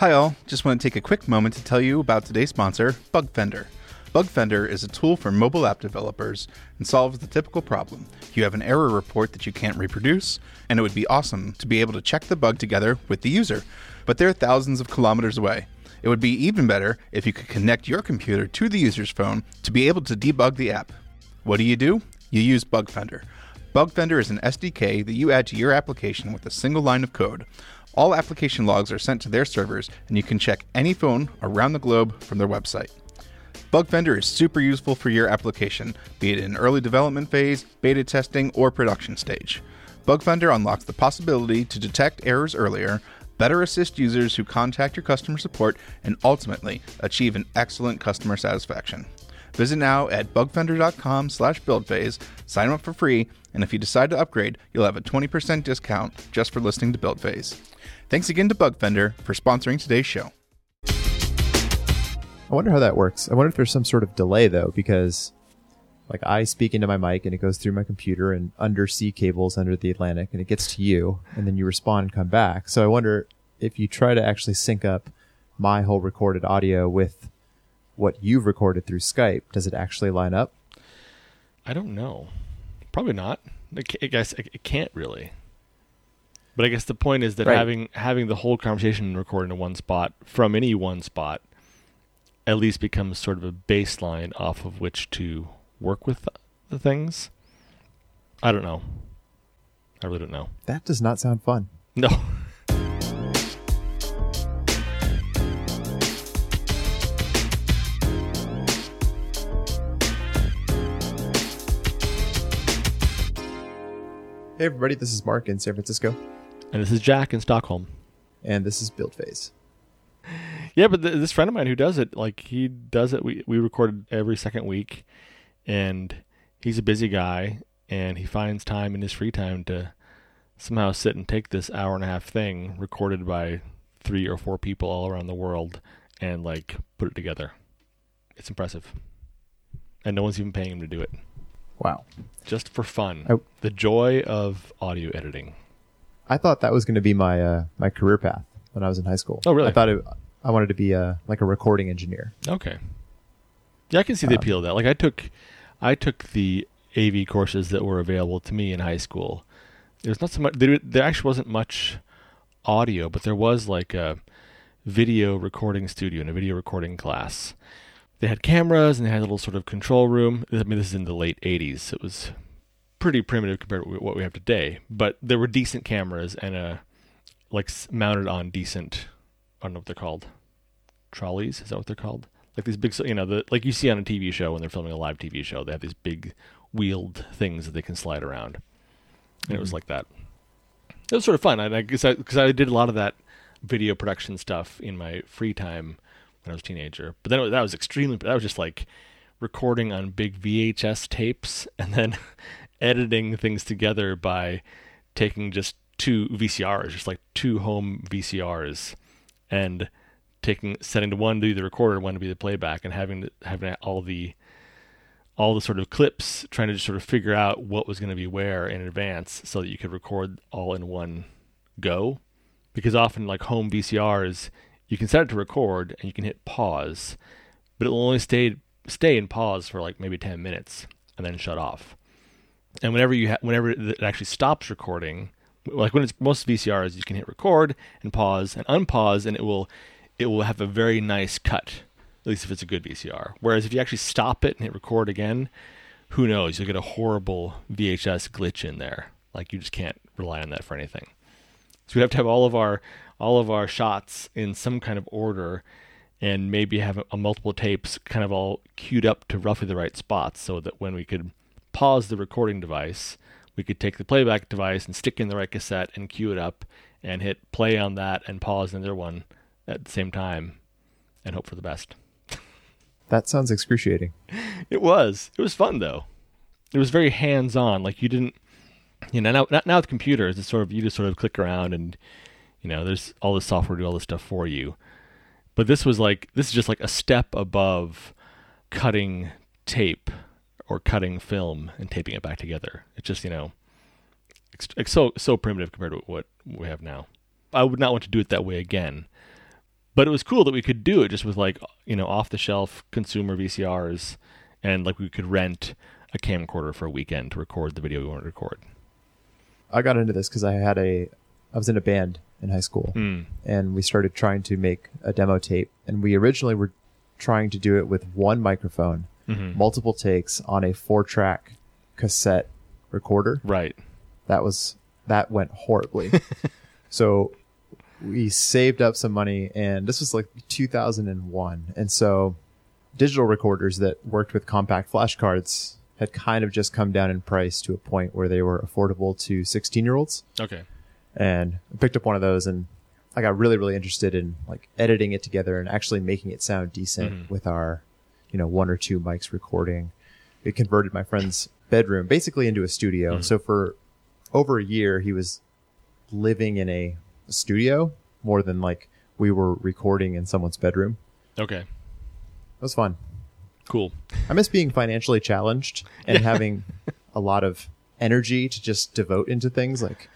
Hi, all. Just want to take a quick moment to tell you about today's sponsor, Bugfender. Bugfender is a tool for mobile app developers and solves the typical problem. You have an error report that you can't reproduce, and it would be awesome to be able to check the bug together with the user. But they're thousands of kilometers away. It would be even better if you could connect your computer to the user's phone to be able to debug the app. What do you do? You use Bugfender. Bugfender is an SDK that you add to your application with a single line of code. All application logs are sent to their servers, and you can check any phone around the globe from their website. Bugfender is super useful for your application, be it in early development phase, beta testing, or production stage. Bugfender unlocks the possibility to detect errors earlier, better assist users who contact your customer support, and ultimately achieve an excellent customer satisfaction. Visit now at bugfender.com slash buildphase, sign up for free, and if you decide to upgrade, you'll have a 20% discount just for listening to BuildPhase. Thanks again to Bugfender for sponsoring today's show. I wonder how that works. I wonder if there's some sort of delay though, because like I speak into my mic and it goes through my computer and undersea cables under the Atlantic and it gets to you and then you respond and come back. So I wonder if you try to actually sync up my whole recorded audio with what you've recorded through Skype, does it actually line up? I don't know. Probably not. I guess it can't really. But I guess the point is that Right. having having the whole conversation recorded in one spot from any one spot at least becomes sort of a baseline off of which to work with the, the things. I don't know. I really don't know. That does not sound fun. No. Hey everybody, this is Mark in San Francisco And this is Jack in Stockholm. and this is Build Phase. Yeah, but th- this friend of mine who does it, like he does it. We we record every second week, and he's a busy guy, and he finds time in his free time to somehow sit and take this hour and a half thing recorded by three or four people all around the world and like put it together. It's impressive, and no one's even paying him to do it, Wow. just for fun. Oh. The joy of audio editing. I thought that was going to be my uh, my career path when I was in high school. Oh, really? I thought it, I wanted to be a like a recording engineer. Okay. Yeah, I can see the Um, appeal of that. Like I took I took the AV courses that were available to me in high school. There's not so much there, there actually wasn't much audio, but there was like a video recording studio and a video recording class. They had cameras and they had a little sort of control room. I mean, this is in the late 80s. It was pretty primitive compared to what we have today, but there were decent cameras and a like mounted on decent I don't know what they're called. Trolleys, is that what they're called? Like these big, you know, the like you see on a TV show when they're filming a live TV show, they have these big wheeled things that they can slide around, and it was Mhm. like that. It was sort of fun. I, I guess because I, did a lot of that video production stuff in my free time when I was a teenager. But then that was extremely. That was just like recording on big VHS tapes and then editing things together by taking just two VCRs, just like two home VCRs, and taking setting to one to be the recorder, one to be the playback, and having having all the all the sort of clips, trying to just sort of figure out what was going to be where in advance, so that you could record all in one go. Because often, like home VCRs, you can set it to record and you can hit pause, but it will only stay stay in pause for like maybe ten minutes and then shut off. And whenever you ha- whenever it actually stops recording, like when it's most VCRs, you can hit record and pause and unpause, and it will it will have a very nice cut, at least if it's a good VCR. Whereas if you actually stop it and hit record again, who knows? You'll get a horrible VHS glitch in there. Like you just can't rely on that for anything. So we have to have all of our all of our shots in some kind of order, and maybe have a, a multiple tapes kind of all queued up to roughly the right spots, so that when we could pause the recording device, we could take the playback device and stick in the right cassette and cue it up, and hit play on that and pause another one at the same time, and hope for the best. That sounds excruciating. It was. It was fun though. It was very hands on. Like you didn't, you know, now now, now with computers, it's sort of you just sort of click around and, you know, there's all this software to do all this stuff for you. But this was like this is just like a step above cutting tape or cutting film and taping it back together. It's just you know, it's, it's so so primitive compared to what we have now. I would not want to do it that way again. but it was cool that we could do it just with like you know off the shelf consumer VCRs, and like we could rent a camcorder for a weekend to record the video we wanted to record. I got into this because I had a, I was in a band in high school, Hmm. and we started trying to make a demo tape. And we originally were trying to do it with one microphone, Mm-hmm. multiple takes on a four-track cassette recorder. Right. That was that went horribly. so we saved up some money, and this was like 2001, and so digital recorders that worked with compact flash cards had kind of just come down in price to a point where they were affordable to 16 year olds Okay. and I picked up one of those and I got really really interested in like editing it together and actually making it sound decent with our you know one or two mics recording. It converted my friend's bedroom basically into a studio. Mm-hmm. So for over a year he was living in a studio more than like we were recording in someone's bedroom. Okay. It was fun. Cool. I miss being financially challenged and having a lot of energy to just devote into things. Like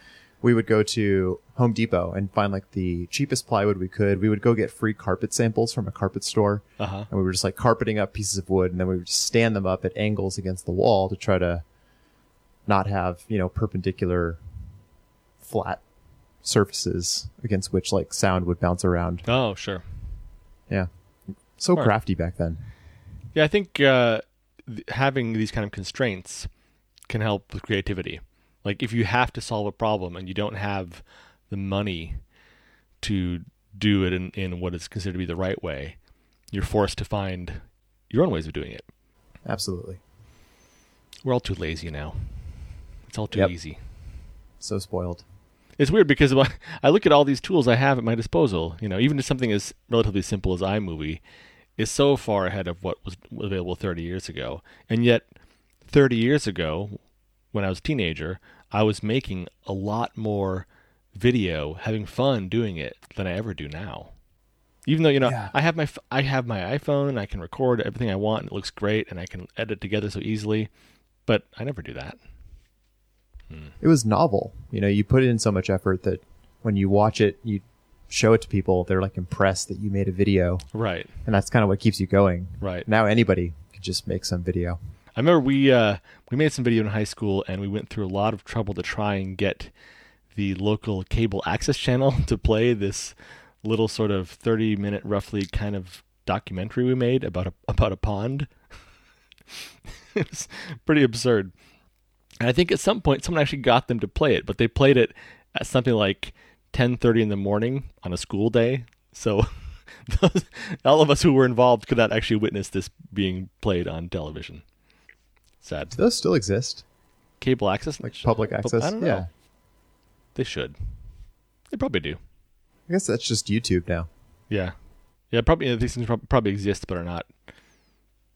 we would go to Home Depot and find like the cheapest plywood we could. We would go get free carpet samples from a carpet store. Uh huh. And we were just like carpeting up pieces of wood and then we would just stand them up at angles against the wall to try to not have, you know, perpendicular flat surfaces against which like sound would bounce around. Oh, sure. Yeah. So Smart. crafty back then. Yeah, I think uh, th- having these kind of constraints can help with creativity. Like if you have to solve a problem and you don't have the money to do it in, in what is considered to be the right way, you're forced to find your own ways of doing it. Absolutely. We're all too lazy now. It's all too Yep. easy. So spoiled. It's weird because I look at all these tools I have at my disposal. You know, even just something as relatively simple as iMovie is so far ahead of what was available 30 years ago. And yet, 30 years ago, when I was a teenager, I was making a lot more video, having fun doing it than I ever do now. Even though you know Yeah. I have my I have my iPhone and I can record everything I want and it looks great and I can edit together so easily, but I never do that. Hmm. it was novel. You know, you put in so much effort that when you watch it, you show it to people, they're like impressed that you made a video, Right. and that's kind of what keeps you going. Right. Now anybody can just make some video. I remember we uh, we made some video in high school, and we went through a lot of trouble to try and get the local cable access channel to play this little sort of thirty minute, roughly kind of documentary we made about a about a pond. it was pretty absurd, and I think at some point someone actually got them to play it, but they played it at something like ten thirty in the morning on a school day. So all of us who were involved could not actually witness this being played on television. Sad. Do those still exist? Cable access, Like public access? I don't know. Yeah. They should. They probably do. I guess that's just YouTube now. Yeah, yeah. Probably these things probably exist, but are not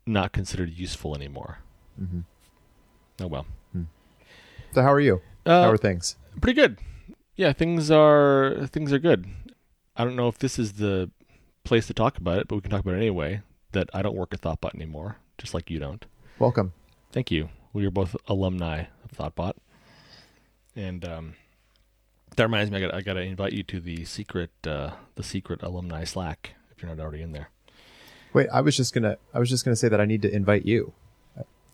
not considered useful anymore. Mm-hmm. Oh well. So how are you? Uh, how are things? pretty good. Yeah, things are things are good. I don't know if this is the place to talk about it, but we can talk about it anyway. That I don't work at Thoughtbot anymore, just like you don't. Welcome. Thank you. We are both alumni of Thoughtbot, and um, that reminds me, I got I got to invite you to the secret uh, the secret alumni Slack if you're not already in there. Wait, I was just gonna I was just gonna say that I need to invite you.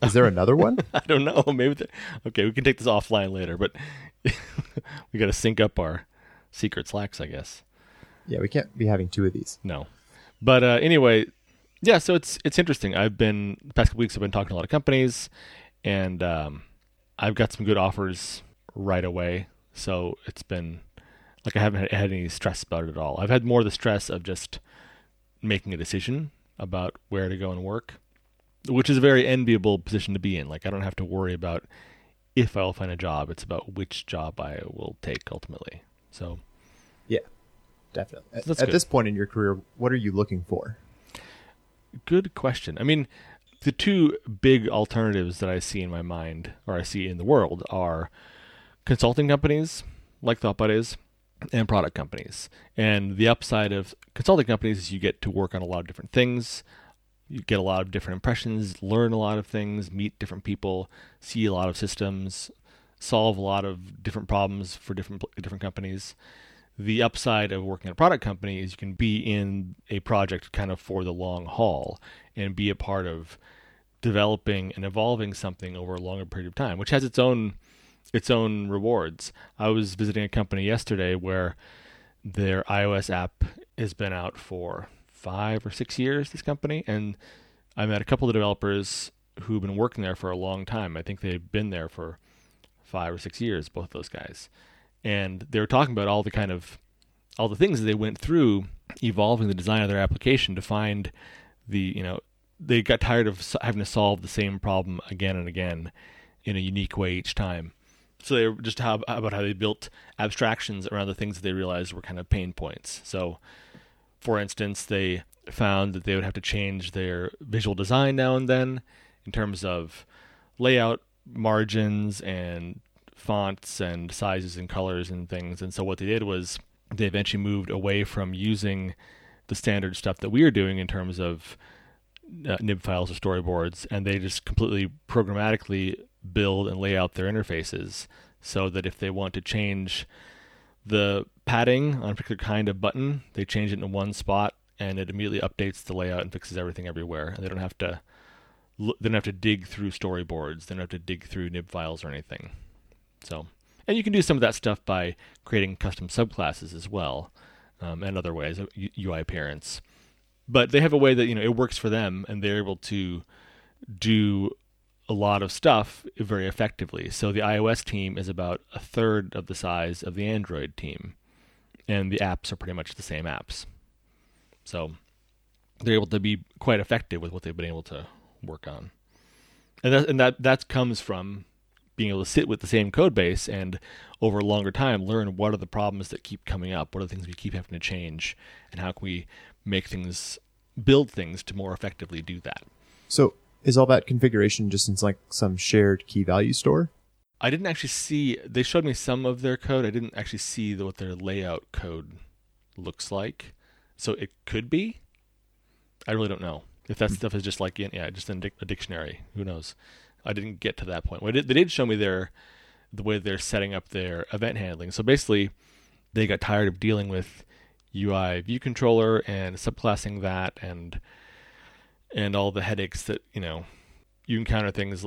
Is there another one? I don't know. Maybe the, okay, we can take this offline later, but we got to sync up our secret Slacks, I guess. yeah, we can't be having two of these. No, but uh, anyway, yeah. So it's it's interesting. I've been the past couple weeks. I've been talking to a lot of companies, and um, I've got some good offers right away. So it's been like I haven't had, any stress about it at all. I've had more the stress of just making a decision about where to go and work, which is a very enviable position to be in. Like I don't have to worry about if I'll find a job. It's about which job I will take ultimately. So Yeah, definitely. At, at good. this point in your career, what are you looking for? Good question. I mean, the two big alternatives that I see in my mind, or I see in the world, are consulting companies, like ThoughtBot is, and product companies. And the upside of consulting companies is you get to work on a lot of different things. You get a lot of different impressions, learn a lot of things, meet different people, see a lot of systems, solve a lot of different problems for different different companies. The upside of working at a product company is you can be in a project kind of for the long haul and be a part of developing and evolving something over a longer period of time, which has its own its own rewards. I was visiting a company yesterday where their iOS app has been out for five or six years. This company, and I met a couple of developers who've been working there for a long time. I think they've been there for five or six years, both those guys, and they were talking about all the kind of all the things that they went through evolving the design of their application to find the you know they got tired of having to solve the same problem again and again in a unique way each time so they were just how, about how they built abstractions around the things that they realized were kind of pain points. So, for instance, they found that they would have to change their visual design now and then in terms of layout, margins, and fonts and sizes and colors and things. And so what they did was they eventually moved away from using the standard stuff that we are doing in terms of uh, nib files or storyboards, and they just completely programmatically build and lay out their interfaces so that if they want to change the padding on a particular kind of button, they change it in one spot and it immediately updates the layout and fixes everything everywhere. And they don't have to they don't have to dig through storyboards. They don't have to dig through nib files or anything. So, and you can do some of that stuff by creating custom subclasses as well, um, and other ways, of UI appearance. But they have a way that you know it works for them, and they're able to do a lot of stuff very effectively. So the iOS team is about a third of the size of the Android team, and the apps are pretty much the same apps. So they're able to be quite effective with what they've been able to work on, and that and that that comes from being able to sit with the same code base and over a longer time learn what are the problems that keep coming up, what are the things we keep having to change, and how can we make things build things to more effectively do that. So is all that configuration just in like some shared key value store? I didn't actually see. They showed me some of their code. I didn't actually see what their layout code looks like. So it could be. I really don't know if that hmm. stuff is just like in yeah, just in a dictionary. Who knows? I didn't get to that point. Well, they did show me their the way they're setting up their event handling. So basically, they got tired of dealing with UI view controller and subclassing that and and all the headaches that you know you encounter things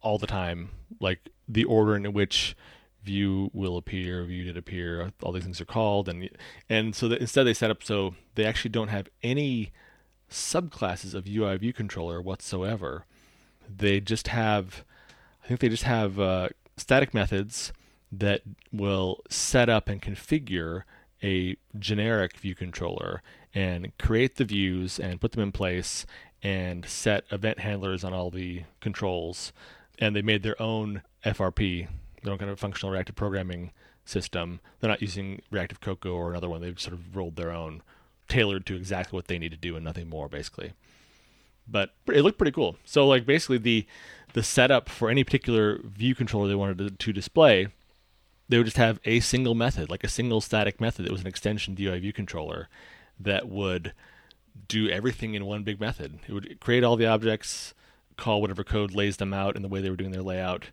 all the time, like the order in which view will appear, view did appear, all these things are called, and and so that instead they set up so they actually don't have any subclasses of UI view controller whatsoever. They just have, I think they just have uh, static methods that will set up and configure a generic view controller and create the views and put them in place and set event handlers on all the controls. And they made their own FRP, their own kind of functional reactive programming system. They're not using Reactive Cocoa or another one. They've sort of rolled their own, tailored to exactly what they need to do and nothing more, basically. But it looked pretty cool. So, like, basically, the the setup for any particular view controller they wanted to, to display, they would just have a single method, like a single static method that was an extension to the view controller that would do everything in one big method. It would create all the objects, call whatever code lays them out in the way they were doing their layout,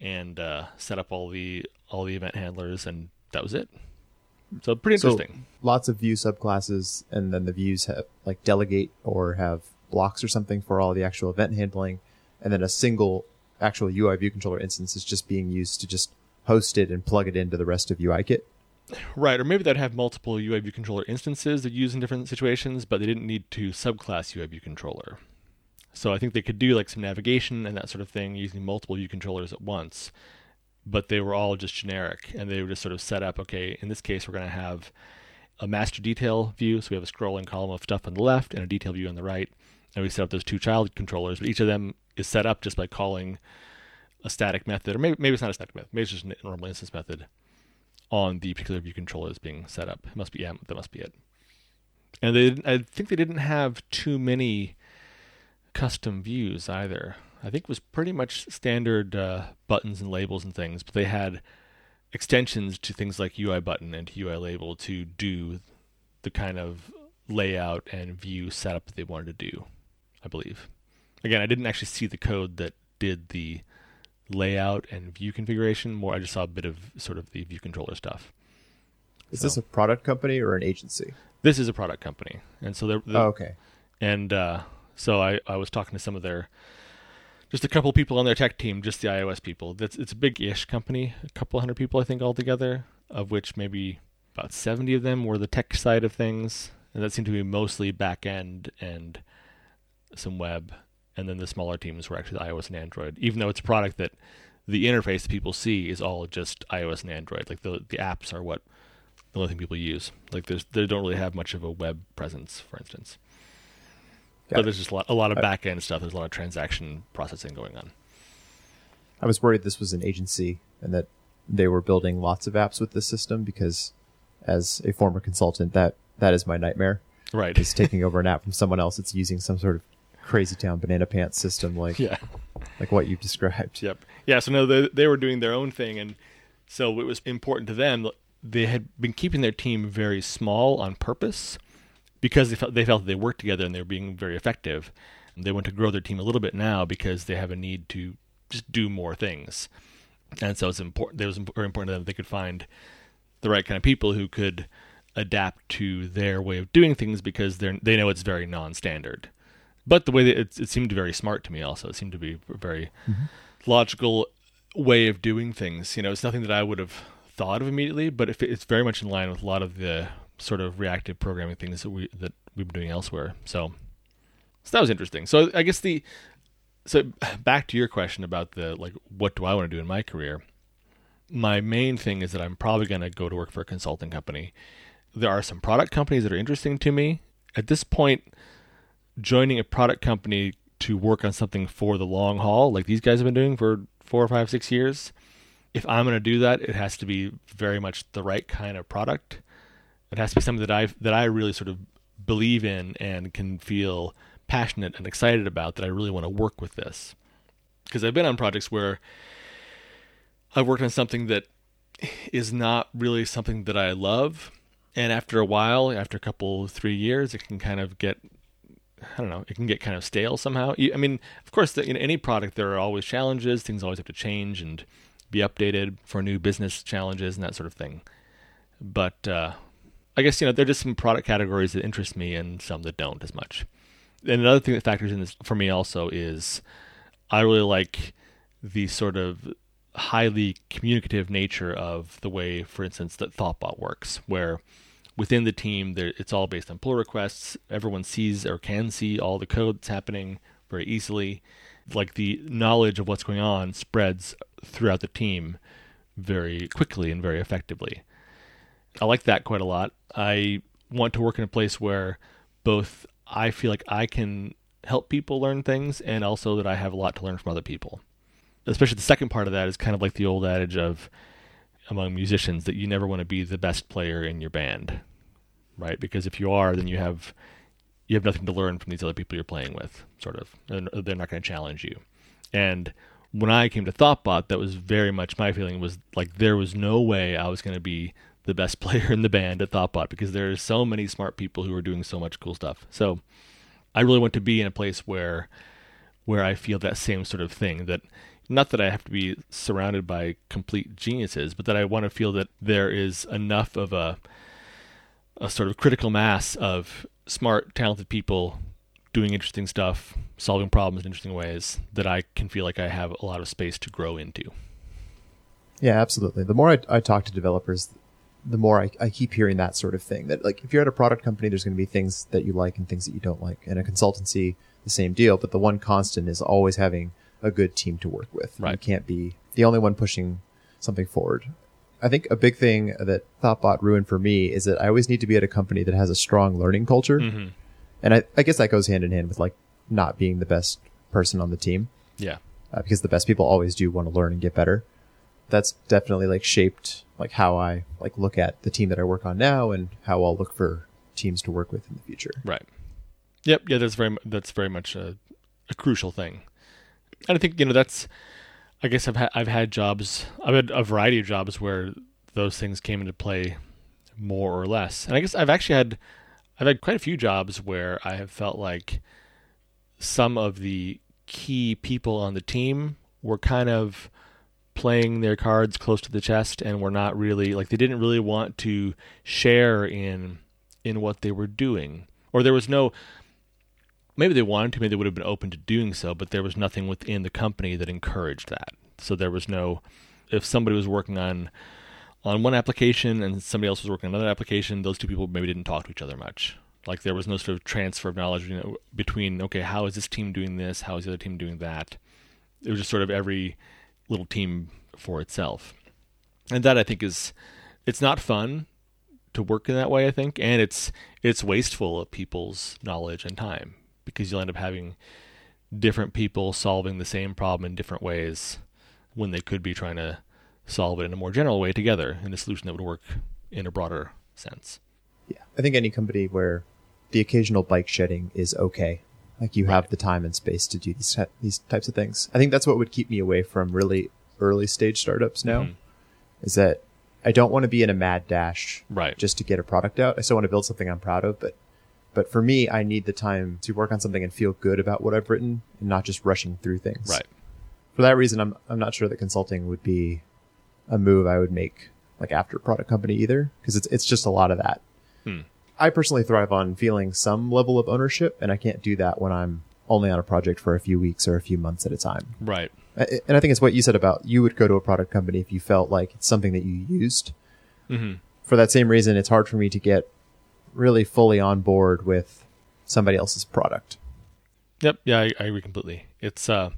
and uh, set up all the all the event handlers, and that was it. So pretty interesting. So lots of view subclasses, and then the views have like delegate or have blocks or something for all the actual event handling, and then a single actual UI view controller instance is just being used to just host it and plug it into the rest of UIKit. Right, or maybe they'd have multiple UI view controller instances that use in different situations, but they didn't need to subclass UI view controller. So I think they could do like some navigation and that sort of thing using multiple view controllers at once, but they were all just generic and they were just sort of set up. Okay, in this case, we're going to have a master detail view, so we have a scrolling column of stuff on the left and a detail view on the right, and we set up those two child controllers. But each of them is set up just by calling a static method, or maybe maybe it's not a static method, maybe it's just a normal instance method on the particular view controller is being set up. It must be yeah, that must be it. And they, I think they didn't have too many custom views either. I think it was pretty much standard uh, buttons and labels and things, but they had extensions to things like UI button and UI label to do the kind of layout and view setup that they wanted to do. I believe. Again, I didn't actually see the code that did the layout and view configuration. More, I just saw a bit of sort of the view controller stuff. Is So- this a product company or an agency? This is a product company, and so they're, they're Oh, okay. and uh, so I, I was talking to some of their just a couple people on their tech team, just the iOS people. That's it's a big-ish company, a couple hundred people I think altogether, of which maybe about seventy of them were the tech side of things, and that seemed to be mostly back end and some web, and then the smaller teams were actually iOS and Android. Even though it's a product that the interface that people see is all just iOS and Android, like the the apps are what the only thing people use. Like there's they don't really have much of a web presence, for instance. Got But it. there's just a lot, a lot of back end stuff. There's a lot of transaction processing going on. I was worried this was an agency and that they were building lots of apps with this system because, as a former consultant, that that is my nightmare. Right. Is taking over an app from someone else that's using some sort of crazy town banana pants system like yeah. like what you've described. Yep. Yeah. So no, they they were doing their own thing, and so it was important to them. They had been keeping their team very small on purpose because they felt they felt that they worked together and they were being very effective. And they want to grow their team a little bit now because they have a need to just do more things. And so it's important. It was very important to them that they could find the right kind of people who could adapt to their way of doing things because they they know it's very non-standard. But the way that it, it seemed very smart to me, also, it seemed to be a very logical way of doing things. You know, it's nothing that I would have thought of immediately, but it's very much in line with a lot of the sort of reactive programming things that we that we've been doing elsewhere. So, so that was interesting. So I guess the so back to your question about the like what do I want to do in my career? My main thing is that I'm probably going to go to work for a consulting company. There are some product companies that are interesting to me. At this point, joining a product company to work on something for the long haul, like these guys have been doing for four or five, six years, if I'm going to do that, it has to be very much the right kind of product. It has to be something that I that I really sort of believe in and can feel passionate and excited about. That I really want to work with this because I've been on projects where I've worked on something that is not really something that I love, and after a while, after a couple three years, it can kind of get I don't know, it can get kind of stale somehow. I mean, of course, the, in any product, there are always challenges. Things always have to change and be updated for new business challenges and that sort of thing. But uh, I guess, you know, there are just some product categories that interest me and some that don't as much. And another thing that factors in this for me also is I really like the sort of highly communicative nature of the way, for instance, that ThoughtBot works, where within the team, it's all based on pull requests. Everyone sees or can see all the code that's happening very easily. Like the knowledge of what's going on spreads throughout the team very quickly and very effectively. I like that quite a lot. I want to work in a place where both I feel like I can help people learn things and also that I have a lot to learn from other people. Especially the second part of that is kind of like the old adage of among musicians that you never want to be the best player in your band, right? Because if you are, then you have you have nothing to learn from these other people you're playing with, sort of. And they're not going to challenge you. And when I came to Thoughtbot, that was very much my feeling was like there was no way I was going to be the best player in the band at Thoughtbot because there are so many smart people who are doing so much cool stuff. So I really want to be in a place where where I feel that same sort of thing that not that I have to be surrounded by complete geniuses, but that I want to feel that there is enough of a a sort of critical mass of smart, talented people doing interesting stuff, solving problems in interesting ways that I can feel like I have a lot of space to grow into. Yeah, absolutely. The more I, I talk to developers, the more I, I keep hearing that sort of thing. That like if you're at a product company, there's going to be things that you like and things that you don't like. And a consultancy, the same deal. But the one constant is always having a good team to work with. Right. You can't be the only one pushing something forward. I think a big thing that Thoughtbot ruined for me is that I always need to be at a company that has a strong learning culture. Mm-hmm. And I, I guess that goes hand in hand with like not being the best person on the team Yeah. uh, because the best people always do want to learn and get better. That's definitely like shaped like how I like look at the team that I work on now and how I'll look for teams to work with in the future. Right. Yep. Yeah. That's very that's very much a, a crucial thing, and I think you know that's. I guess I've had I've had jobs I've had a variety of jobs where those things came into play more or less, and I guess I've actually had I've had quite a few jobs where I have felt like some of the key people on the team were kind of playing their cards close to the chest and were not really like they didn't really want to share in in what they were doing. Or there was no maybe they wanted to maybe they would have been open to doing so but there was nothing within the company that encouraged that. So there was no if somebody was working on on one application and somebody else was working on another application those two people maybe didn't talk to each other much. Like there was no sort of transfer of knowledge you know, between okay how is this team doing this? How is the other team doing that? It was just sort of every little team for itself. And that I think is it's not fun to work in that way, I think, and it's it's wasteful of people's knowledge and time because you'll end up having different people solving the same problem in different ways when they could be trying to solve it in a more general way together in a solution that would work in a broader sense. Yeah. I think any company where the occasional bike shedding is okay. Like you have the time and space to do these these types of things. I think that's what would keep me away from really early stage startups now. Mhm. Is that I don't want to be in a mad dash Right. just to get a product out. I still want to build something I'm proud of, but but for me, I need the time to work on something and feel good about what I've written and not just rushing through things. Right. For that reason, I'm I'm not sure that consulting would be a move I would make like after a product company either, because it's it's just a lot of that. Hmm. I personally thrive on feeling some level of ownership, and I can't do that when I'm only on a project for a few weeks or a few months at a time. Right. And I think it's what you said about you would go to a product company if you felt like it's something that you used. hmm For that same reason, it's hard for me to get really fully on board with somebody else's product. Yep. Yeah, I, I agree completely. It's uh,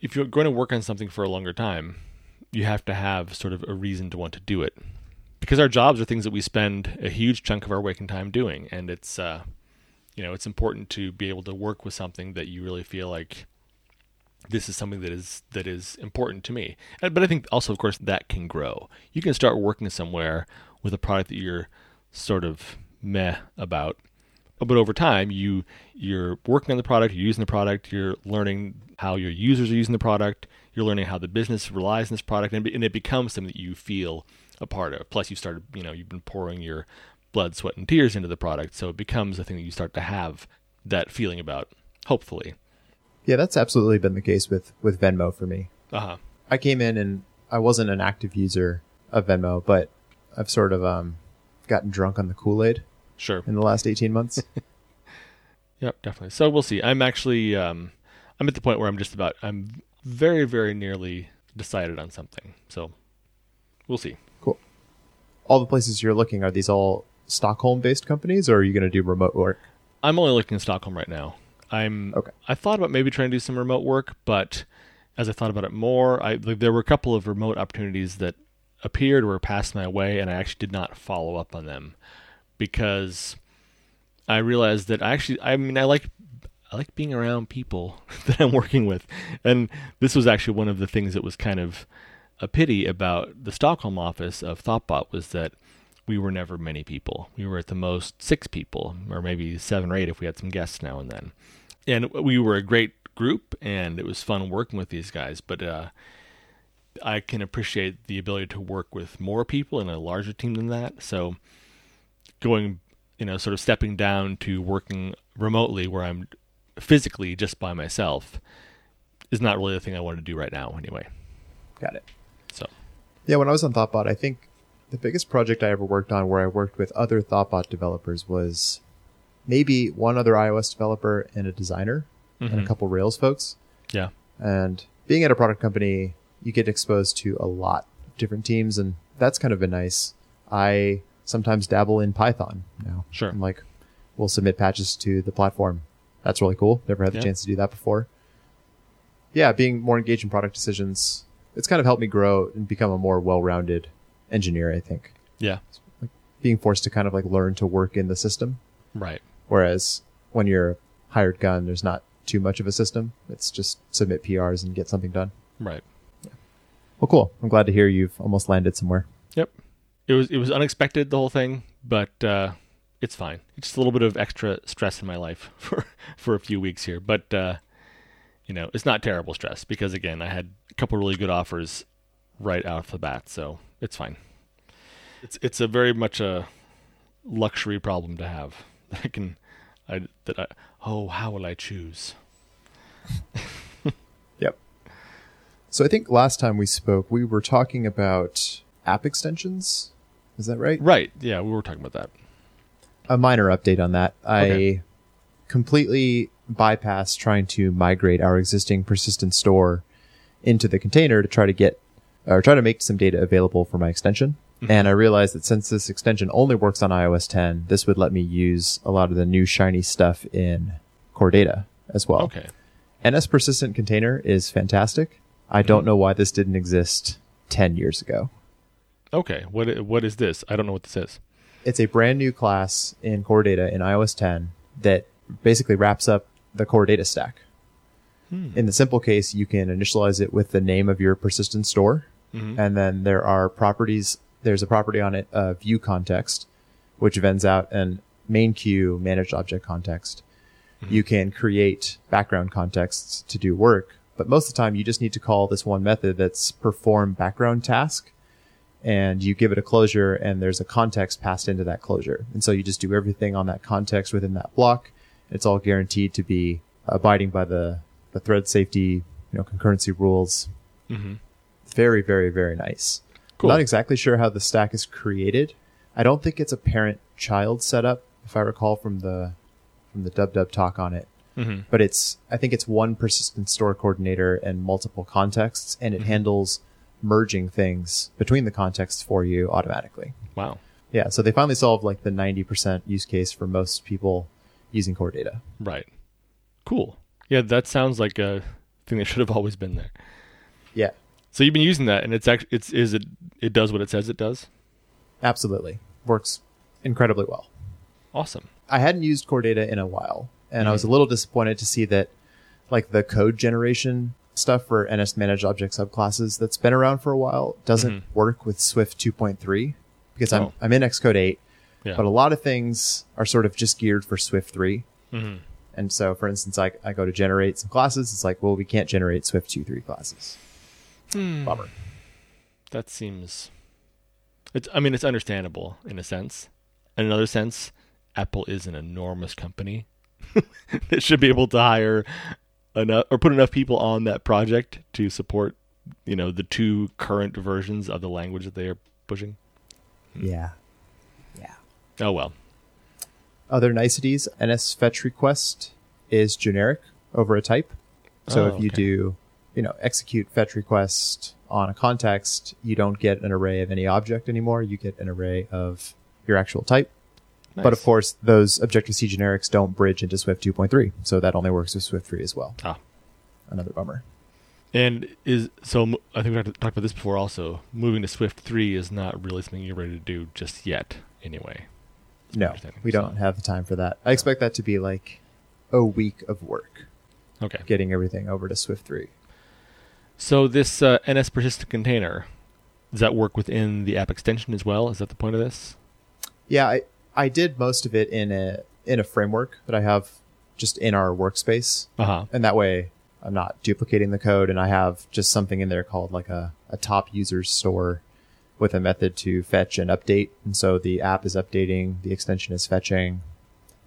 if you're going to work on something for a longer time, you have to have sort of a reason to want to do it, because our jobs are things that we spend a huge chunk of our waking time doing, and it's uh, you know, it's important to be able to work with something that you really feel like this is something that is that is important to me. But I think also, of course, that can grow. You can start working somewhere with a product that you're sort of meh about, but over time you you're working on the product you're using the product you're learning how your users are using the product you're learning how the business relies on this product and, and it becomes something that you feel a part of. Plus you started you know you've been pouring your blood sweat and tears into the product so it becomes a thing that you start to have that feeling about hopefully. Yeah, that's absolutely been the case with with Venmo for me. uh-huh. I came in and I wasn't an active user of Venmo, but I've sort of um, gotten drunk on the Kool Aid sure in the last 18 months. Yep, definitely. So we'll see. I'm actually um, I'm at the point where I'm just about I'm very very nearly decided on something. So we'll see. cool. All the places you're looking, are these all Stockholm based companies or are you going to do remote work? I'm only looking in Stockholm right now. I'm Okay. I thought about maybe trying to do some remote work, but as I thought about it more, I like, there were a couple of remote opportunities that appeared or passed my way, and I actually did not follow up on them because I realized that I actually I mean I like I like being around people that I'm working with, and this was actually one of the things that was kind of a pity about the Stockholm office of Thoughtbot was that we were never many people. We were at the most six people, or maybe seven or eight if we had some guests now and then. And we were a great group, and it was fun working with these guys. But uh, I can appreciate the ability to work with more people in a larger team than that. So going, you know, sort of stepping down to working remotely where I'm physically just by myself is not really the thing I want to do right now, anyway. Got it. So, Yeah, when I was on Thoughtbot, I think the biggest project I ever worked on where I worked with other Thoughtbot developers was maybe one other iOS developer and a designer and a Mhm. couple Rails folks. yeah. And being at a product company, you get exposed to a lot of different teams, and that's kind of been nice. I sometimes dabble in Python now. Sure. I'm like, we'll submit patches to the platform. That's really cool. Never had the Yeah. chance to do that before. Yeah, being more engaged in product decisions, it's kind of helped me grow and become a more well-rounded engineer, I think. Yeah. Being forced to kind of like learn to work in the system. Right. Whereas when you're a hired gun, there's not too much of a system. It's just submit PRs and get something done. Right. Well, cool. I'm glad to hear you've almost landed somewhere. Yep. It was it was unexpected the whole thing, but uh, it's fine. It's just a little bit of extra stress in my life for for a few weeks here, but uh, you know it's not terrible stress because again I had a couple really good offers right out of the bat, so it's fine. It's it's a very much a luxury problem to have. that I can I that I oh how will I choose? So I think last time we spoke, we were talking about app extensions. Is that right? Right. Yeah, we were talking about that. A minor update on that. Okay. I completely bypassed trying to migrate our existing persistent store into the container to try to get or try to make some data available for my extension. Mm-hmm. And I realized that since this extension only works on iOS 10, this would let me use a lot of the new shiny stuff in Core Data as well. Okay. NS persistent container is fantastic. I don't hmm. know why this didn't exist 10 years ago. Okay. What what is this? I don't know what this is. It's a brand new class in Core Data in iOS 10 that basically wraps up the Core Data stack. Hmm. In the simple case, you can initialize it with the name of your persistent store, mm-hmm. and then there are properties. There's a property on it, uh, view context, which vends out an main queue managed object context. Mm-hmm. You can create background contexts to do work, but most of the time you just need to call this one method that's perform background task and you give it a closure and there's a context passed into that closure. And so you just do everything on that context within that block. It's all guaranteed to be abiding by the, the thread safety, you know, concurrency rules. Mm-hmm. Very, very, very nice. Cool. Not exactly sure how the stack is created. I don't think it's a parent child setup, if I recall from the from the dub dub talk on it. Mm-hmm. But it's I think it's one persistent store coordinator and multiple contexts, and it handles merging things between the contexts for you automatically. Wow. Yeah, so they finally solved like the ninety percent use case for most people using core data. Right. Cool. Yeah, that sounds like a thing that should have always been there. Yeah, So you've been using that, and it's actually it's is it it does what it says it does. absolutely works incredibly well. Awesome. I hadn't used core data in a while, and I was a mm-hmm. little disappointed to see that like the code generation stuff for NS managed object subclasses that's been around for a while doesn't mm-hmm. work with Swift 2.3 because I'm Oh. I'm in Xcode 8, Yeah. but a lot of things are sort of just geared for Swift 3. Mhm. And so, for instance, I, I go to generate some classes. It's like, well, we can't generate Swift 2 3 classes. Hmm. Bummer. That seems. It's. I mean, it's understandable in a sense. In another sense, Apple is an enormous company that should be able to hire enough or put enough people on that project to support, you know, the two current versions of the language that they are pushing. Hmm. Yeah. Yeah. Oh well. Other niceties NS fetch request is generic over a type. So Oh, if you okay. do, you know, execute fetch request on a context, you don't get an array of any object anymore. You get an array of your actual type. But of course, those Objective C generics don't bridge into Swift 2.3. So that only works with Swift 3 as well. Ah. Another bummer. And is so I think we talked about this before. Also, moving to Swift three is not really something you're ready to do just yet. Anyway. No, we don't have the time for that. I expect that to be like a week of work Okay. getting everything over to Swift 3. So this uh, NS persistent container does that work within the app extension as well? Is that the point of this? Yeah, I, I did most of it in a in a framework that I have just in our workspace. Uh huh. And that way I'm not duplicating the code and I have just something in there called like a, a top users store with a method to fetch and update. And so the app is updating, the extension is fetching.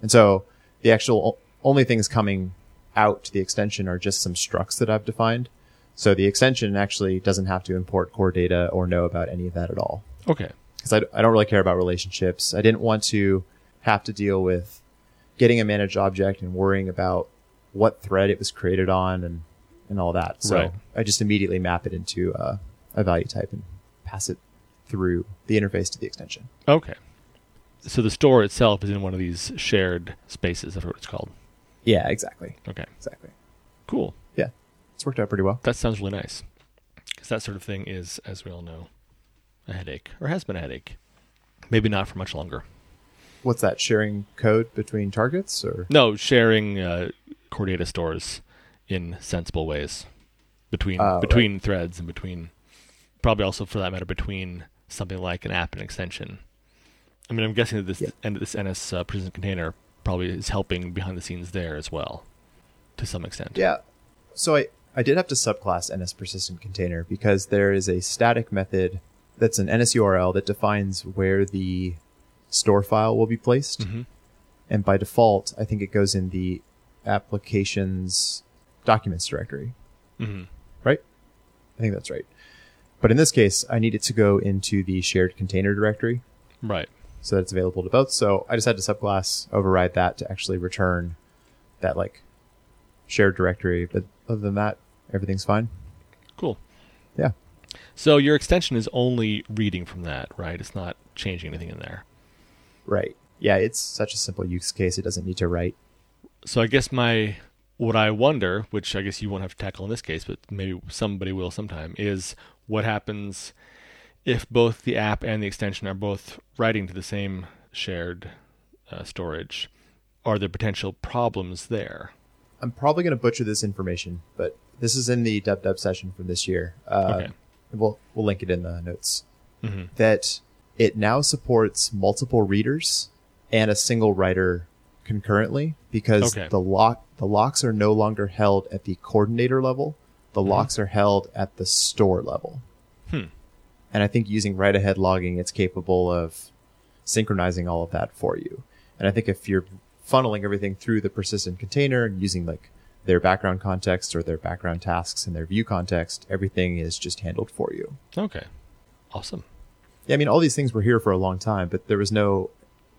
And so the actual o- only things coming out to the extension are just some structs that I've defined. So the extension actually doesn't have to import core data or know about any of that at all Okay. Because I, I don't really care about relationships. I didn't want to have to deal with getting a managed object and worrying about what thread it was created on and, and all that. So Right. I just immediately map it into uh, a value type and pass it through the interface to the extension. Okay. So the store itself is in one of these shared spaces. I forget what it's called. Yeah, exactly. Okay. Exactly. Cool. Yeah. It's worked out pretty well. That sounds really nice. Because that sort of thing is, as we all know, a headache or has been a headache. Maybe not for much longer. What's that? Sharing code between targets or? No, sharing uh, core data stores in sensible ways between right. between threads and between probably also for that matter between something like an app and extension. I mean, I'm guessing that this Yeah. and this NS uh, prison container probably is helping behind the scenes there as well, to some extent. Yeah. So I, I did have to subclass NS persistent container because there is a static method that's an NSURL that defines where the store file will be placed. Mhm. And by default, I think it goes in the applications documents directory, hmm right? I think that's right. But in this case, I need it to go into the shared container directory Right. so that it's available to both. So I just had to subclass override that to actually return that like shared directory. But other than that, everything's fine. Cool. Yeah. So your extension is only reading from that, right? It's not changing anything in there. Right. Yeah, it's such a simple use case. It doesn't need to write. So I guess my what I wonder, which I guess you won't have to tackle in this case, but maybe somebody will sometime, is what happens if both the app and the extension are both writing to the same shared uh, storage. Are there potential problems there? I'm probably going to butcher this information, but this is in the dub dub session from this year. Uh, Okay. We'll we'll link it in the notes. hmm That it now supports multiple readers and a single writer concurrently because Okay. the lock the locks are no longer held at the coordinator level. The locks are held at the store level. Hmm. And I think using write ahead logging, it's capable of synchronizing all of that for you. And I think if you're funneling everything through the persistent container and using like their background context or their background tasks and their view context, everything is just handled for you. Okay. Awesome. Yeah, I mean, all these things were here for a long time, but there was no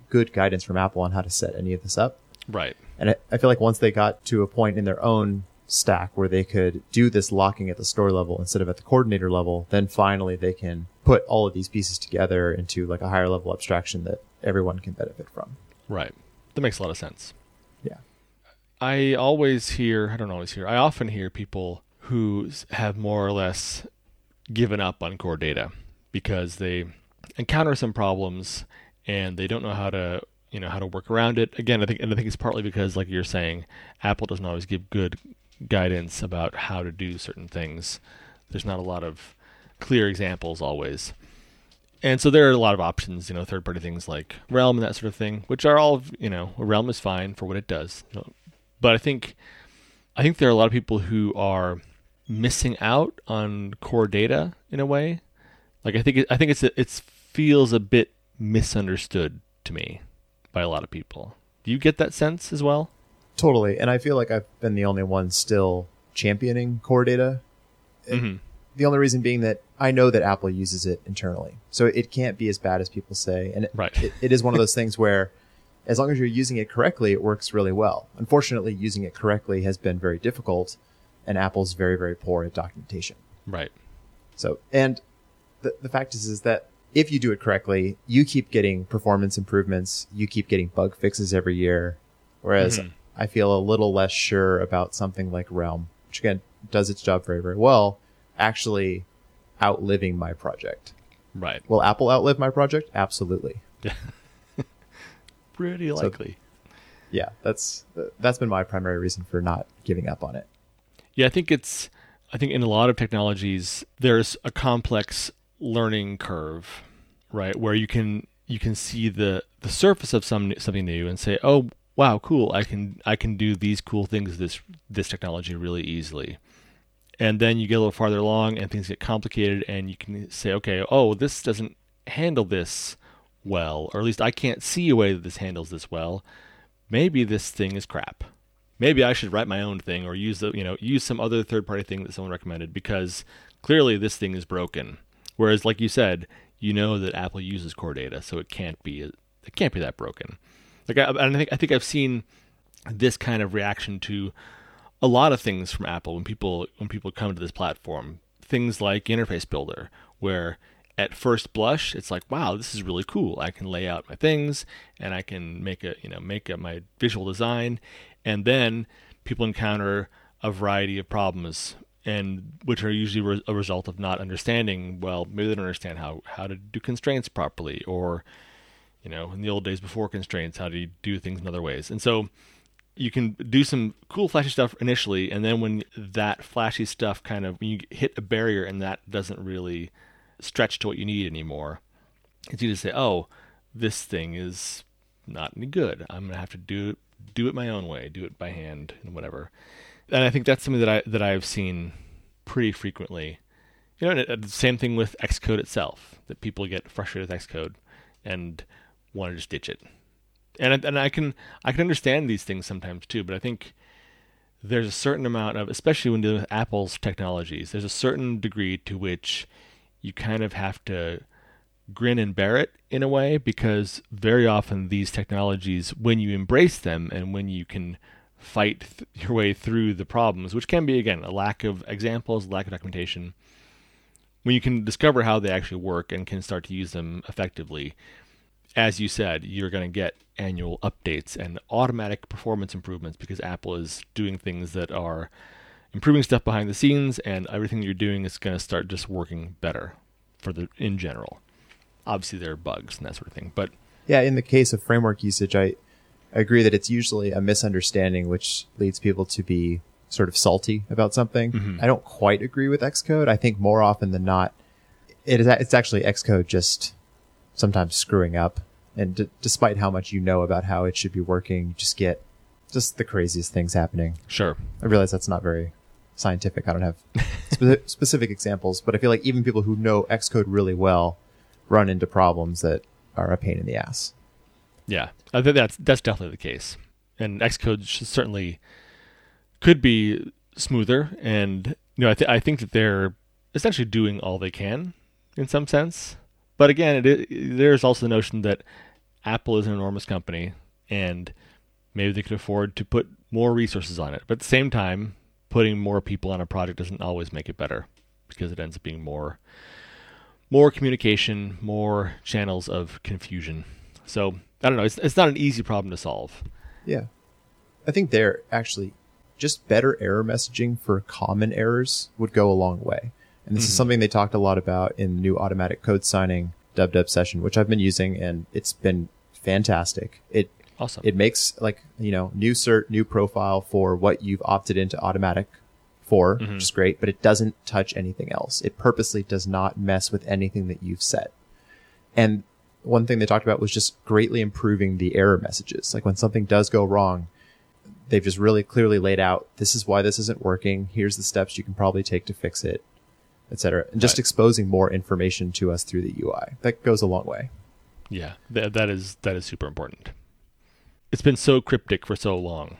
good guidance from Apple on how to set any of this up. Right. And I, I feel like once they got to a point in their own stack where they could do this locking at the store level instead of at the coordinator level, then finally they can put all of these pieces together into like a higher level abstraction that everyone can benefit from. Right. That makes a lot of sense. I always hear, I don't always hear, I often hear people who have more or less given up on core data because they encounter some problems and they don't know how to, you know, how to work around it. Again, I think, and I think it's partly because, like you're saying, Apple doesn't always give good guidance about how to do certain things. There's not a lot of clear examples always. And so there are a lot of options, you know, third party things like Realm and that sort of thing, which are all, you know, Realm is fine for what it does. But I think I think there are a lot of people who are missing out on core data in a way. Like I think it, I think it's it feels a bit misunderstood to me by a lot of people. Do you get that sense as well? Totally. And I feel like I've been the only one still championing core data. Mm-hmm. The only reason being that I know that Apple uses it internally. So it can't be as bad as people say. And Right. it, it is one of those things where as long as you're using it correctly, it works really well. Unfortunately, using it correctly has been very difficult and Apple's very, very poor at documentation. Right. So, and the, the fact is, is that if you do it correctly, you keep getting performance improvements. You keep getting bug fixes every year. Whereas Mhm. I feel a little less sure about something like Realm, which again does its job very, very well, actually outliving my project. Right. Will Apple outlive my project? Absolutely. Pretty likely. Yeah, that's that's been my primary reason for not giving up on it. Yeah, I think it's I think in a lot of technologies there's a complex learning curve, right? Where you can you can see the the surface of some something new and say, "Oh, wow, cool. I can I can do these cool things this this technology really easily." And then you get a little farther along and things get complicated and you can say, "Okay, oh, this doesn't handle this well, or at least I can't see a way that this handles this well. Maybe this thing is crap." maybe I should write my own thing or use the you know use some other third party thing that someone recommended because clearly this thing is broken. Whereas, like you said, you know that Apple uses core data, so it can't be it can't be that broken. Like I, I think I think I've seen this kind of reaction to a lot of things from Apple when people when people come to this platform. Things like Interface Builder, where at first blush it's like wow this is really cool. I can lay out my things and i can make a you know make a, my visual design. And then people encounter a variety of problems and which are usually re- a result of not understanding. Well maybe they don't understand how how to do constraints properly or you know in the old days before constraints how do you do things in other ways? And so you can do some cool flashy stuff initially and then when that flashy stuff kind of when you hit a barrier and that doesn't really stretch to what you need anymore. It's easy to say oh this thing is not any good. I'm to have to do do it my own way do it by hand and whatever. And i think that's something that i that i've seen pretty frequently. You know and the uh, same thing with xcode itself that people get frustrated with xcode and want to just ditch it. And and I can I can understand these things sometimes too, but I think there's a certain amount of, especially when dealing with Apple's technologies, there's a certain degree to which you kind of have to grin and bear it in a way because very often these technologies, when you embrace them and when you can fight th- your way through the problems, which can be again a lack of examples, lack of documentation, when you can discover how they actually work and can start to use them effectively, as you said, you're going to get annual updates and automatic performance improvements because Apple is doing things that are improving stuff behind the scenes and everything you're doing is going to start just working better for the in general. Obviously there are bugs and that sort of thing, but Yeah, in the case of framework usage, I agree that it's usually a misunderstanding which leads people to be sort of salty about something. Mm-hmm. I don't quite agree with Xcode. I think more often than not, it is it's actually Xcode just sometimes screwing up. And d- despite how much you know about how it should be working, you just get just the craziest things happening. sure. I realize that's not very scientific. I don't have spe- specific examples, but I feel like even people who know Xcode really well run into problems that are a pain in the ass. Yeah, I think that's that's definitely the case. And Xcode certainly could be smoother, and you know, I, th- I think that they're essentially doing all they can in some sense. But again, there's also the notion that Apple is an enormous company, and maybe they could afford to put more resources on it. But at the same time, putting more people on a project doesn't always make it better because it ends up being more more communication, more channels of confusion. So I don't know. It's it's not an easy problem to solve. Yeah. I think there actually just better error messaging for common errors would go a long way. And this is mm-hmm. something they talked a lot about in the new automatic code signing dub dub session, which I've been using and it's been fantastic. It Awesome. it makes like, you know, new cert, new profile for what you've opted into automatic for, which mm-hmm. is great, but it doesn't touch anything else. It purposely does not mess with anything that you've set. And one thing they talked about was just greatly improving the error messages. Like when something does go wrong, they've just really clearly laid out this is why this isn't working. Here's the steps you can probably take to fix it, etc. And just Right. exposing more information to us through the UI. That goes a long way. yeah, that that is that is super important. It's been so cryptic for so long,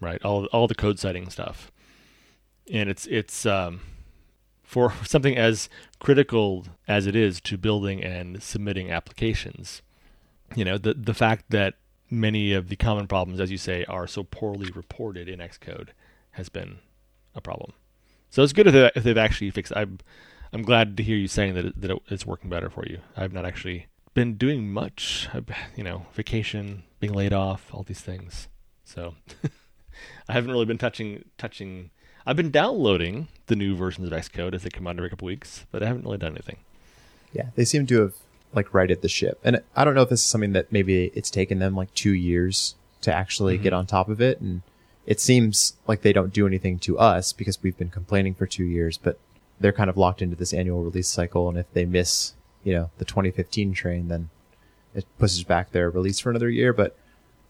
right? All all the code signing stuff, and it's it's um, for something as critical as it is to building and submitting applications. You know, the the fact that many of the common problems, as you say, are so poorly reported in Xcode has been a problem. So it's good if, they, if they've actually fixed. I'm I'm glad to hear you saying that it, that it's working better for you. I've not actually been doing much. You know, vacation, being laid off, all these things. So I haven't really been touching touching. I've been downloading the new versions of Xcode as they come out every couple weeks, but I haven't really done anything. Yeah, they seem to have like righted the ship. And I don't know if this is something that maybe it's taken them like two years to actually get mm-hmm. on top of it. And it seems like they don't do anything to us because we've been complaining for two years, but they're kind of locked into this annual release cycle. And if they miss, you know, the 2015 train, then it pushes back their release for another year. But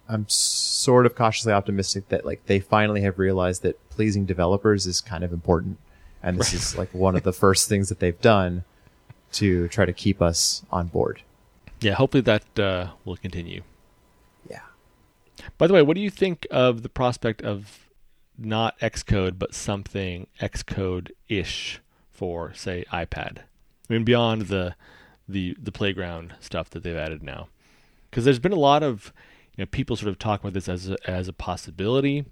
I'm sort of cautiously optimistic that like they finally have realized that pleasing developers is kind of important. And this is like one of the first things that they've done to try to keep us on board. Yeah, hopefully that uh, will continue. Yeah. By the way, what do you think of the prospect of not Xcode but something Xcode ish for, say, iPad? I mean, beyond the the the playground stuff that they've added now, because there's been a lot of you know people sort of talking about this as a, as a possibility.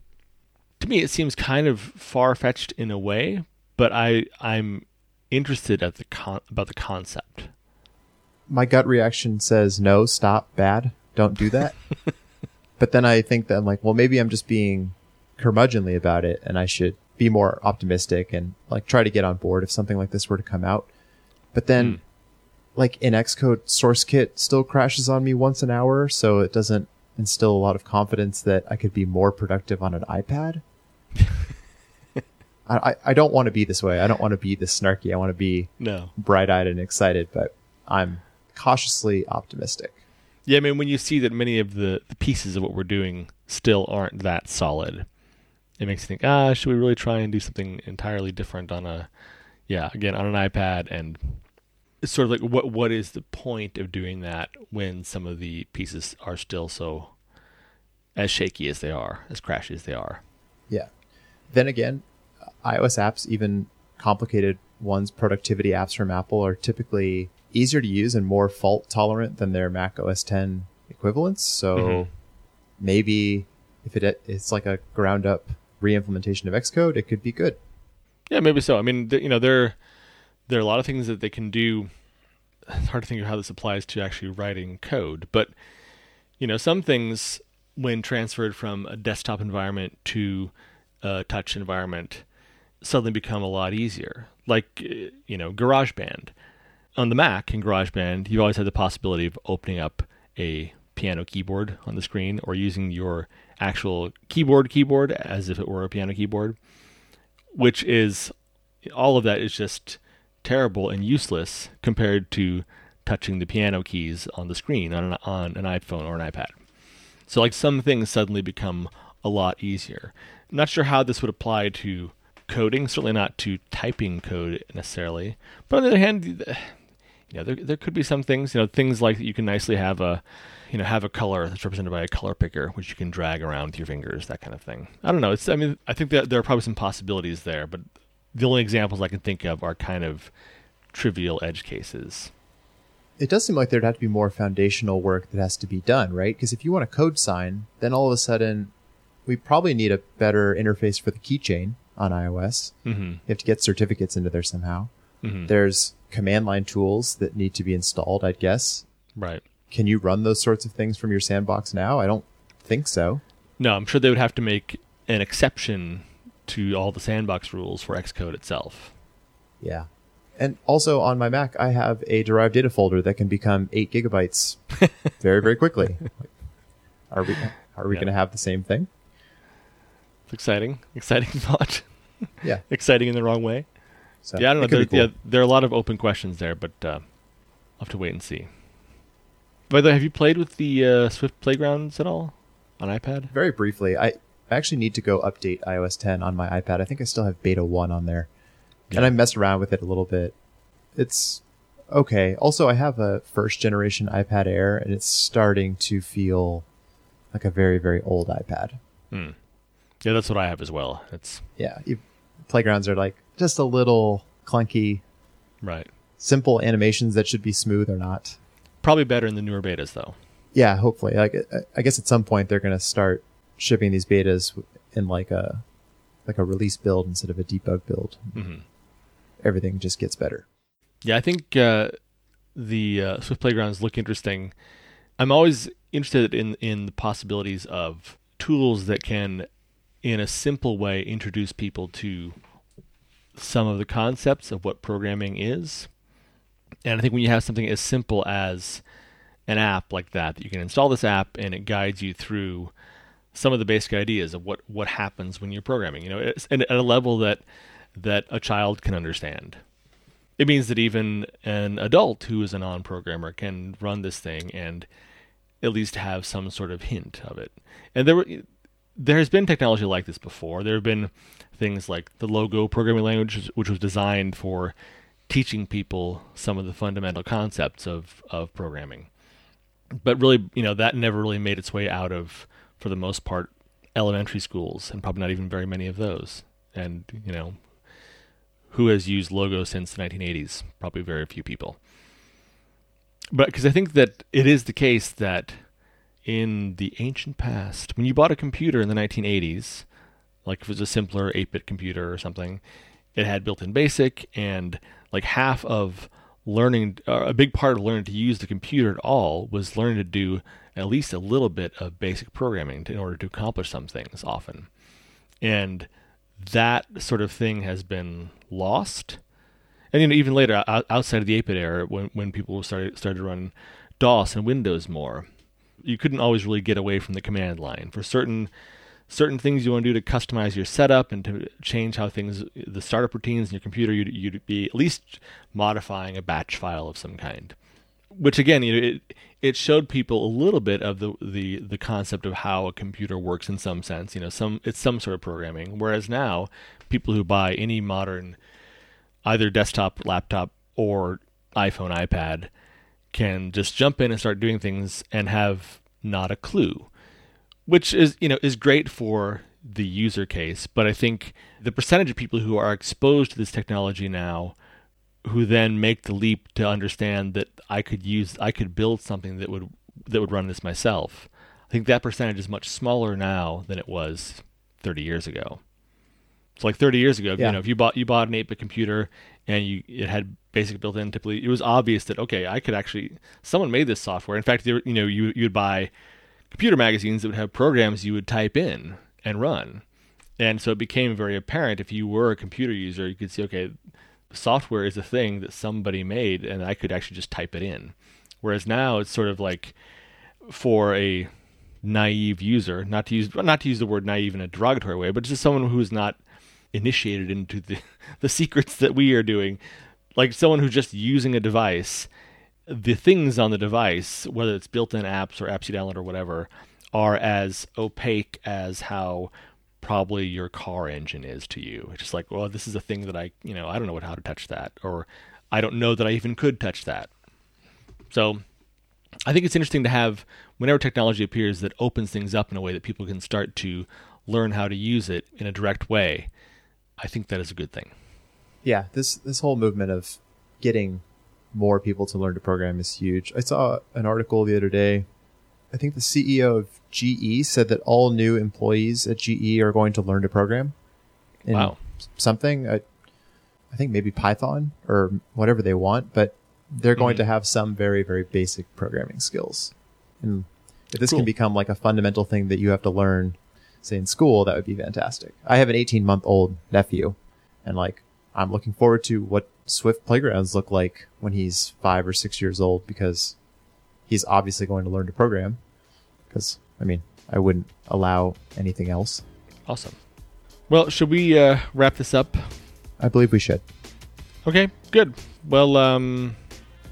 To me, it seems kind of far fetched in a way, but I I'm interested at the con- about the concept. My gut reaction says no, stop, bad, don't do that. but then I think that I'm like, well, maybe I'm just being curmudgeonly about it and I should be more optimistic and like try to get on board if something like this were to come out. But then like in Xcode source kit still crashes on me once an hour, so it doesn't instill a lot of confidence that I could be more productive on an iPad. I, I, I don't want to be this way. I don't want to be this snarky. I want to be No, bright eyed and excited, but I'm cautiously optimistic. Yeah, I mean, when you see that many of the, the pieces of what we're doing still aren't that solid, it makes you think, ah, should we really try and do something entirely different on a, yeah, again, on an iPad? And it's sort of like, what what is the point of doing that when some of the pieces are still so as shaky as they are, as crashy as they are? Yeah. then again, iOS apps, even complicated ones, productivity apps from Apple, are typically easier to use and more fault tolerant than their Mac OS 10 equivalents. So Mhm. maybe if it it's like a ground up re-implementation of Xcode, it could be good. Yeah, maybe so. I mean, you know, there there are a lot of things that they can do. It's hard to think of how this applies to actually writing code, but you know, some things when transferred from a desktop environment to a touch environment suddenly become a lot easier. Like uh, you know, GarageBand on the Mac in GarageBand, you always had the possibility of opening up a piano keyboard on the screen or using your actual keyboard keyboard as if it were a piano keyboard which is all of that is just terrible and useless compared to touching the piano keys on the screen on an, on an iPhone or an iPad. So like some things suddenly become a lot easier. I'm not sure how this would apply to coding, certainly not to typing code necessarily. But on the other hand, you know, there there could be some things, you know, things like you can nicely have a you know, have a color that's represented by a color picker, which you can drag around with your fingers, that kind of thing. I don't know. It's, I mean, I think that there are probably some possibilities there, but the only examples I can think of are kind of trivial edge cases. It does seem like there'd have to be more foundational work that has to be done, right? Because if you want a code sign, then all of a sudden we probably need a better interface for the keychain on iOS. Mm-hmm. You have to get certificates into there somehow. Mm-hmm. There's command line tools that need to be installed, I'd guess. Right. Can you run those sorts of things from your sandbox now? I don't think so. No, I'm sure they would have to make an exception to all the sandbox rules for Xcode itself. Yeah. And also on my Mac, I have a derived data folder that can become eight gigabytes very, very quickly. Are we are we Yeah. going to have the same thing? It's exciting. Exciting thought. Yeah. exciting in the wrong way. So yeah, I don't know. There, cool. yeah, there are a lot of open questions there, but uh, I'll have to wait and see. By the way, have you played with the uh, Swift Playgrounds at all on iPad? Very briefly, I I actually need to go update iOS 10 on my iPad. I think I still have beta 1 on there. Yeah. And I messed around with it a little bit. It's okay. Also, I have a first generation iPad Air and it's starting to feel like a very, very old iPad. Hmm. Yeah, that's what I have as well. It's Yeah. You, playgrounds are like just a little clunky. right. Simple animations that should be smooth or not. Probably better in the newer betas, though. Yeah, hopefully. Like, I- I guess at some point they're going to start shipping these betas in like a like a release build instead of a debug build. hmm Everything just gets better. Yeah, I think uh, the uh, Swift Playgrounds look interesting. I'm always interested in in the possibilities of tools that can, in a simple way, introduce people to some of the concepts of what programming is. And I think when you have something as simple as an app like that, that you can install this app and it guides you through some of the basic ideas of what, what happens when you're programming. You know, at a level that that a child can understand. It means that even an adult who is a non-programmer can run this thing and at least have some sort of hint of it. And there were there has been technology like this before. There have been things like the Logo programming language, which was designed for teaching people some of the fundamental concepts of of programming. But really, you know, that never really made its way out of, for the most part, elementary schools, and probably not even very many of those. And you know, who has used Logo since the 1980s? Probably very few people. But because I think that it is the case that in the ancient past, when you bought a computer in the 1980s, like if it was a simpler 8 bit computer or something, it had built in BASIC, and like half of learning, uh, a big part of learning to use the computer at all was learning to do at least a little bit of basic programming to, in order to accomplish some things often. And that sort of thing has been lost. And you know, even later, outside of the 8-bit era, when when people started started to run DOS and Windows more, you couldn't always really get away from the command line for certain certain things you want to do to customize your setup and to change how things the startup routines in your computer. You'd, you'd be at least modifying a batch file of some kind which again, you know, it it showed people a little bit of the, the the concept of how a computer works in some sense. You know, some it's some sort of programming. Whereas now, people who buy any modern, either desktop, laptop, or iPhone, iPad, can just jump in and start doing things and have not a clue, which is you know is great for the user case, but I think the percentage of people who are exposed to this technology now who then make the leap to understand that I could use I could build something that would that would run this myself. I think that percentage is much smaller now than it was 30 years ago. So like 30 years ago, Yeah. you know, if you bought you bought an 8-bit computer and you it had basic built-in typically it was obvious that okay, I could actually someone made this software. In fact, there, you know, you you would buy computer magazines that would have programs you would type in and run. And so it became very apparent if you were a computer user, you could see okay, software is a thing that somebody made and I could actually just type it in. Whereas now it's sort of like for a naive user, not to use not to use the word naive in a derogatory way, but just someone who's not initiated into the the secrets that we are doing, like someone who's just using a device, the things on the device, whether it's built-in apps or apps you download or whatever, are as opaque as how probably your car engine is to you. It's just like, well, this is a thing that I, you know, I don't know what how to touch that, or I don't know that I even could touch that. So I think it's interesting to have whenever technology appears that opens things up in a way that people can start to learn how to use it in a direct way. I think that is a good thing. yeah, this this whole movement of getting more people to learn to program is huge. I saw an article the other day. I think the CEO of GE said that all new employees at GE are going to learn to program. in Wow. Something I, I think maybe Python or whatever they want, but they're going Mhm. to have some very very basic programming skills. And if this Cool. can become like a fundamental thing that you have to learn, say in school, that would be fantastic. I have an 18 month old nephew, and like I'm looking forward to what Swift playgrounds look like when he's five or six years old because he's obviously going to learn to program. Because I mean, I wouldn't allow anything else. Awesome. Well, should we uh, wrap this up? I believe we should. Okay, good. Well, um,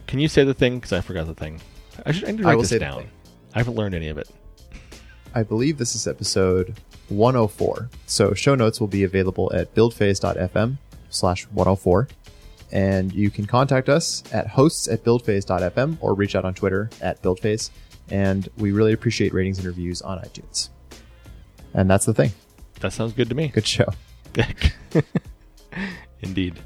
can you say the thing? Because I forgot the thing. I should I need to write this down. I haven't learned any of it. I believe this is episode 104. So show notes will be available at buildphase.fm slash 104. And you can contact us at hosts at buildphase.fm or reach out on Twitter at buildphase. And we really appreciate ratings and reviews on iTunes. And that's the thing. That sounds good to me. Good show. Indeed.